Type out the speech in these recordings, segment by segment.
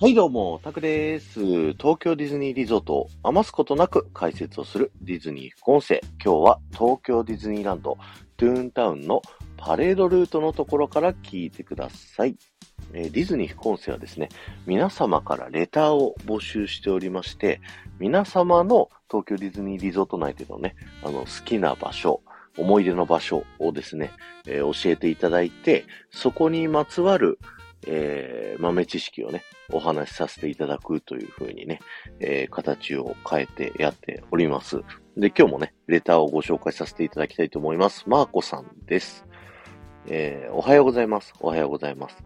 はいどうも、タクです。東京ディズニーリゾートを余すことなく解説をするディズニー副音声。今日は東京ディズニーランドトゥーンタウンのパレードルートのところから聞いてください。えー、ディズニー副音声はですね、皆様からレターを募集しておりまして、皆様の東京ディズニーリゾート内でのね、あの好きな場所、思い出の場所をですね、えー、教えていただいて、そこにまつわるえー、豆知識をね、お話しさせていただくというふうにね、えー、形を変えてやっております。で、今日もね、レターをご紹介させていただきたいと思います。マーコさんです。えー、おはようございます。おはようございます。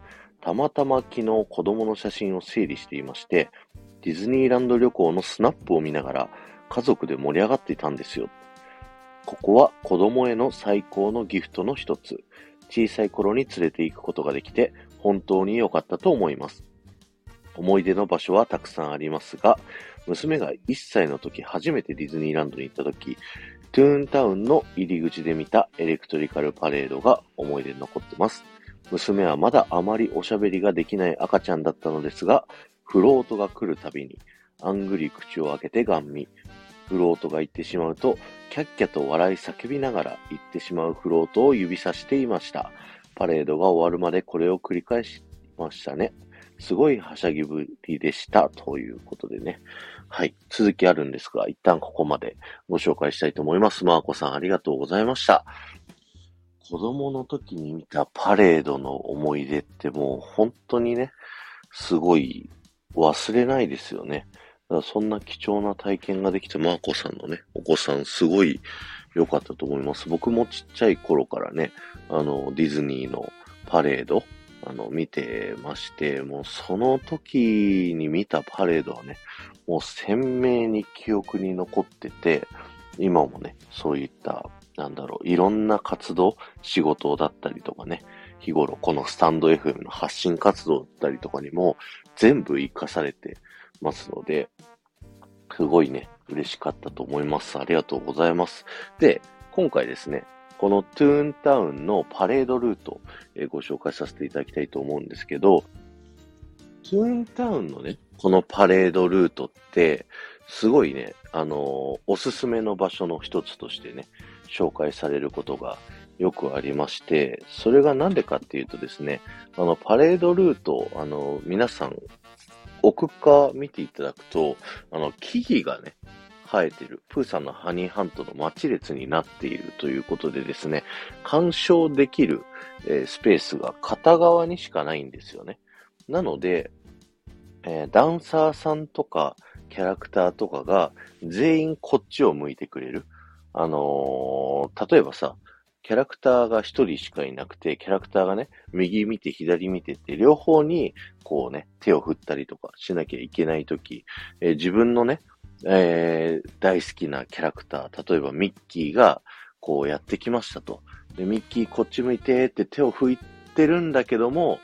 たまたま昨日子供の写真を整理していまして、ディズニーランド旅行のスナップを見ながら家族で盛り上がっていたんですよ。ここは子供への最高のギフトの一つ。小さい頃に連れて行くことができて本当に良かったと思います。思い出の場所はたくさんありますが、娘が1歳の時初めてディズニーランドに行った時、トゥーンタウンの入り口で見たエレクトリカルパレードが思い出に残ってます。娘はまだあまりおしゃべりができない赤ちゃんだったのですが、フロートが来るたびに、あんぐり口を開けてガン見。フロートが行ってしまうと、キャッキャと笑い叫びながら行ってしまうフロートを指さしていました。パレードが終わるまでこれを繰り返しましたね。すごいはしゃぎぶりでした。ということでね。はい。続きあるんですが、一旦ここまでご紹介したいと思います。マーコさんありがとうございました。子供の時に見たパレードの思い出ってもう本当にね、すごい忘れないですよね。だからそんな貴重な体験ができて、マーコさんのね、お子さんすごい良かったと思います。僕もちっちゃい頃からね、あの、ディズニーのパレード、あの、見てまして、もうその時に見たパレードはね、もう鮮明に記憶に残ってて、今もね、そういった、なんだろう、いろんな活動、仕事だったりとかね、日頃このスタンド FM の発信活動だったりとかにも全部活かされてますので、すごいね、嬉しかったと思います。ありがとうございます。で、今回ですね、このトゥーンタウンのパレードルート、えー、ご紹介させていただきたいと思うんですけど、トゥーンタウンのね、このパレードルートって、すごいね、あのー、おすすめの場所の一つとしてね、紹介されることがよくありまして、それがなんでかっていうとですね、あの、パレードルート、あの、皆さん、奥側見ていただくと、あの、木々がね、生えてる、プーさんのハニーハントの待ち列になっているということでですね、鑑賞できる、えー、スペースが片側にしかないんですよね。なので、えー、ダンサーさんとかキャラクターとかが全員こっちを向いてくれる。あのー、例えばさ、キャラクターが一人しかいなくて、キャラクターがね、右見て左見てって、両方に、こうね、手を振ったりとかしなきゃいけないとき、えー、自分のね、えー、大好きなキャラクター、例えばミッキーがこうやってきましたと。で、ミッキーこっち向いてって手を振ってるんだけども、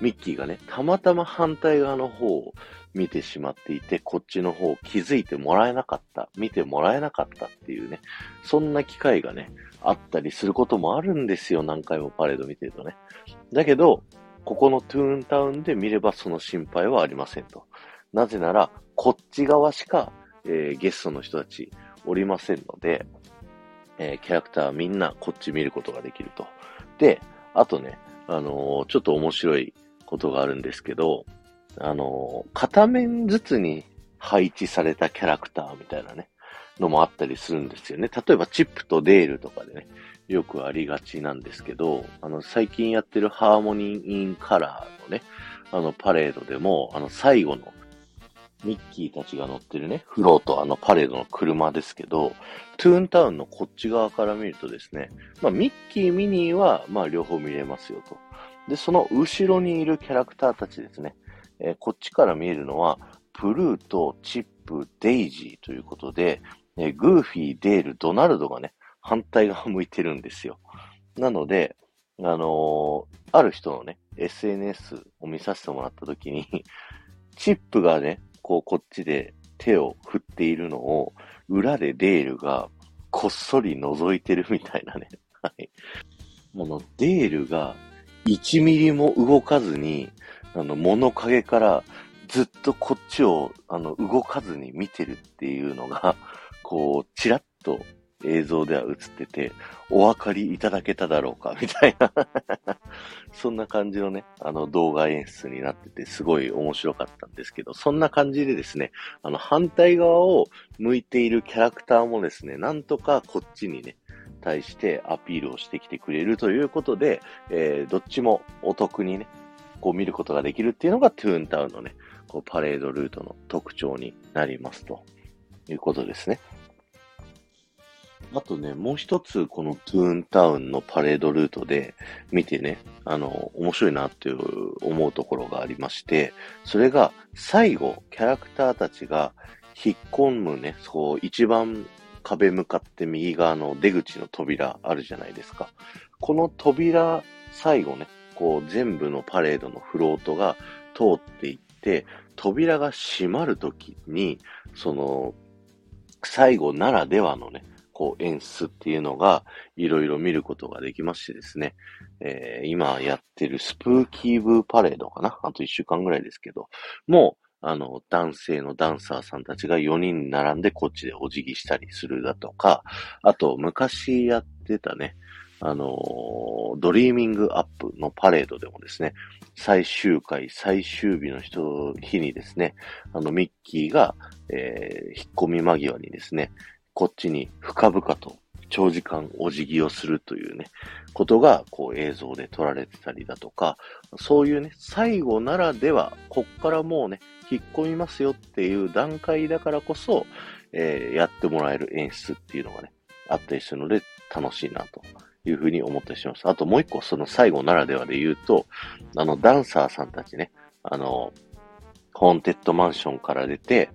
ミッキーがね、たまたま反対側の方を見てしまっていて、こっちの方を気づいてもらえなかった、見てもらえなかったっていうね、そんな機会がね、あったりすることもあるんですよ、何回もパレード見てるとね。だけど、ここのトゥーンタウンで見ればその心配はありませんと。なぜなら、こっち側しかえー、ゲストの人たちおりませんので、えー、キャラクターみんなこっち見ることができると。で、あとね、あのー、ちょっと面白いことがあるんですけど、あの片面ずつに配置されたキャラクターみたいなね、のもあったりするんですよね。例えばチップとデールとかでね、よくありがちなんですけど、あの、最近やってるハーモニー・イン・カラーのね、あの、パレードでも、あの、最後のミッキーたちが乗ってるね、フロート、あのパレードの車ですけど、トゥーンタウンのこっち側から見るとですね、まあ、ミッキー、ミニーは、まあ、両方見れますよと。で、その後ろにいるキャラクターたちですね、えー、こっちから見えるのは、プルート、チップ、デイジーということで、えー、グーフィー、デール、ドナルドがね、反対側向いてるんですよ。なので、あのー、ある人のね、SNS を見させてもらったときに、チップがね、こう、こっちで手を振っているのを、裏でデールがこっそり覗いてるみたいなね。はい。あの、デールが1ミリも動かずに、あの、物陰からずっとこっちを、あの、動かずに見てるっていうのが、こう、ちらっと映像では映ってて、お分かりいただけただろうか、みたいな。そんな感じのね、あの動画演出になってて、すごい面白かったんですけど、そんな感じでですね、あの反対側を向いているキャラクターもですね、なんとかこっちにね、対してアピールをしてきてくれるということで、えー、どっちもお得にね、こう見ることができるっていうのがトゥーンタウンのね、こうパレードルートの特徴になりますということですね。あとね、もう一つ、このトゥーンタウンのパレードルートで見てね、あの、面白いなっていう思うところがありまして、それが最後、キャラクターたちが引っ込むね、そう、一番壁向かって右側の出口の扉あるじゃないですか。この扉、最後ね、こう全部のパレードのフロートが通っていって、扉が閉まるときに、その、最後ならではのね、こう演出っていうのがいろいろ見ることができましてですね、えー、今やってるスプーキーブーパレードかな？あと1週間ぐらいですけど、もう、あの、男性のダンサーさんたちが4人並んでこっちでお辞儀したりするだとか、あと、昔やってたね、あのドリーミングアップのパレードでもですね、最終回、最終日の人、日にですね、あの、ミッキーが、えー、引っ込み間際にですね、こっちに深々と長時間お辞儀をするというね、ことが、こう映像で撮られてたりだとか、そういうね、最後ならでは、こっからもうね、引っ込みますよっていう段階だからこそ、えー、やってもらえる演出っていうのがね、あったりするので、楽しいなというふうに思ったりします。あともう一個、その最後ならではで言うと、あの、ダンサーさんたちね、あの、ホーンテッドマンションから出て、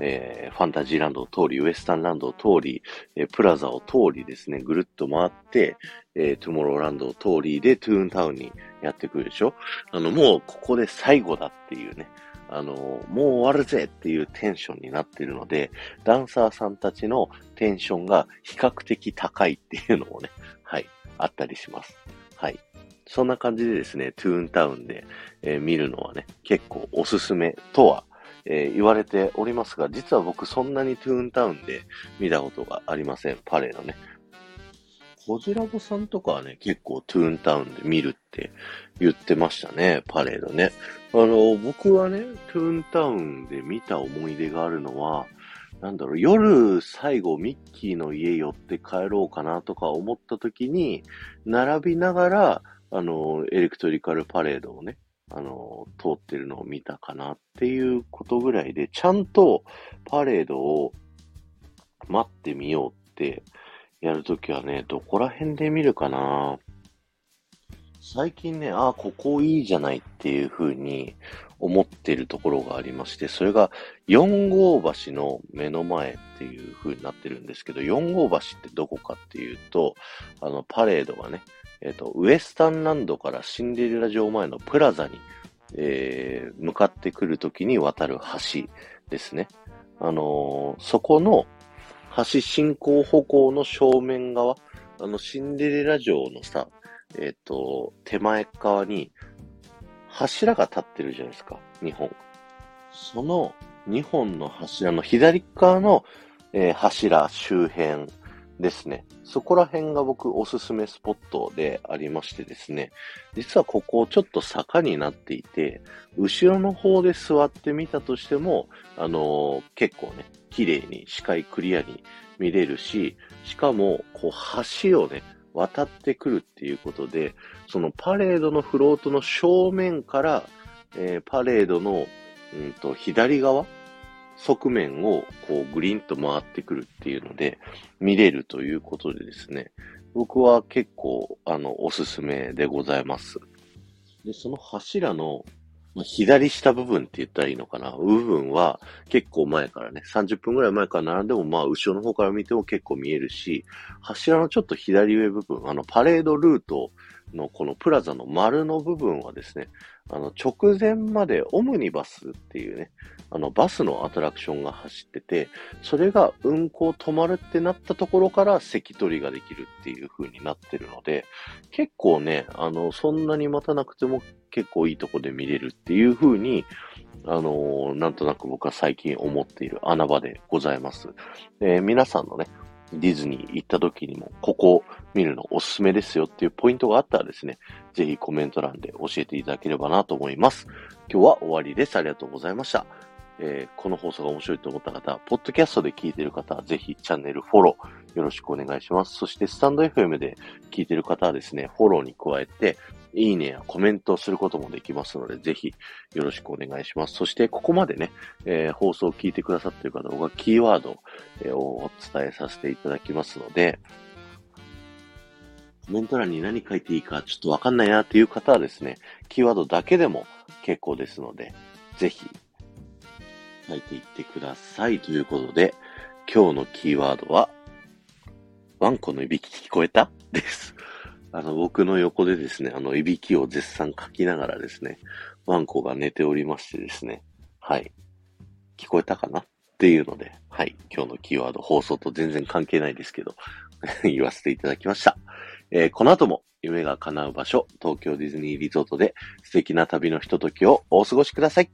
えー、ファンタジーランドを通り、ウエスタンランドを通り、えー、プラザを通りですね、ぐるっと回って、えー、トゥモローランドを通りで、トゥーンタウンにやってくるでしょあの、もうここで最後だっていうね、あの、もう終わるぜっていうテンションになってるので、ダンサーさんたちのテンションが比較的高いっていうのもね、はい、あったりします。はい。そんな感じでですね、トゥーンタウンで、えー、見るのはね、結構おすすめとはえー、言われておりますが、実は僕そんなにトゥーンタウンで見たことがありません。パレードね。コジラボさんとかはね、結構トゥーンタウンで見るって言ってましたね、パレードね。あの、僕はね、トゥーンタウンで見た思い出があるのは、なんだろう、夜最後ミッキーの家寄って帰ろうかなとか思った時に、並びながら、あの、エレクトリカルパレードをね、あの、通ってるのを見たかなっていうことぐらいで、ちゃんとパレードを待ってみようってやるときはね、どこら辺で見るかな。最近ね、ああ、ここいいじゃないっていう風に思ってるところがありまして、それが4号橋の目の前っていう風になってるんですけど、4号橋ってどこかっていうと、あの、パレードがね、えっ、ー、と、ウエスタンランドからシンデレラ城前のプラザに、えー、向かってくるときに渡る橋ですね。あのー、そこの橋進行歩行の正面側、あの、シンデレラ城のさ、えっ、と、手前側に柱が立ってるじゃないですか、2本。その2本の柱の左側の、えー、柱周辺ですね。そこら辺が僕おすすめスポットでありましてですね。実はここちょっと坂になっていて、後ろの方で座ってみたとしても、あのー、結構ね、綺麗に視界クリアに見れるし、しかも、こう橋をね、渡ってくるっていうことで、そのパレードのフロートの正面から、えー、パレードの、うんと、左側側面をこうグリーンと回ってくるっていうので見れるということでですね、僕は結構あのおすすめでございます。で、その柱の左下部分って言ったらいいのかな？部分は結構前からね、30分ぐらい前から並んでもまあ後ろの方から見ても結構見えるし、柱のちょっと左上部分、あのパレードルートのこのプラザの丸の部分はですね、あの直前までオムニバスっていうね、あのバスのアトラクションが走ってて、それが運行止まるってなったところから席取りができるっていう風になってるので、結構ね、あの、そんなに待たなくても結構いいとこで見れるっていう風に、あの、なんとなく僕は最近思っている穴場でございます。え皆さんのね、ディズニー行った時にも、ここ見るのおすすめですよっていうポイントがあったらですね、ぜひコメント欄で教えていただければなと思います。今日は終わりです。ありがとうございました。えー、この放送が面白いと思った方、ポッドキャストで聞いてる方は、ぜひチャンネルフォローよろしくお願いします。そして、スタンド FM で聞いてる方はですね、フォローに加えて、いいねやコメントをすることもできますので、ぜひよろしくお願いします。そして、ここまでね、えー、放送を聞いてくださっている方、僕はキーワードをお伝えさせていただきますので、コメント欄に何書いていいかちょっとわかんないなっていう方はですね、キーワードだけでも結構ですので、ぜひ書いていってください。ということで、今日のキーワードは、ワンコのいびき聞こえた？です。あの、僕の横でですね、あの、いびきを絶賛書きながらですね、ワンコが寝ておりましてですね、はい。聞こえたかな？っていうので、はい。今日のキーワード、放送と全然関係ないですけど、言わせていただきました。えー、この後も夢が叶う場所、東京ディズニーリゾートで素敵な旅のひとときをお過ごしください。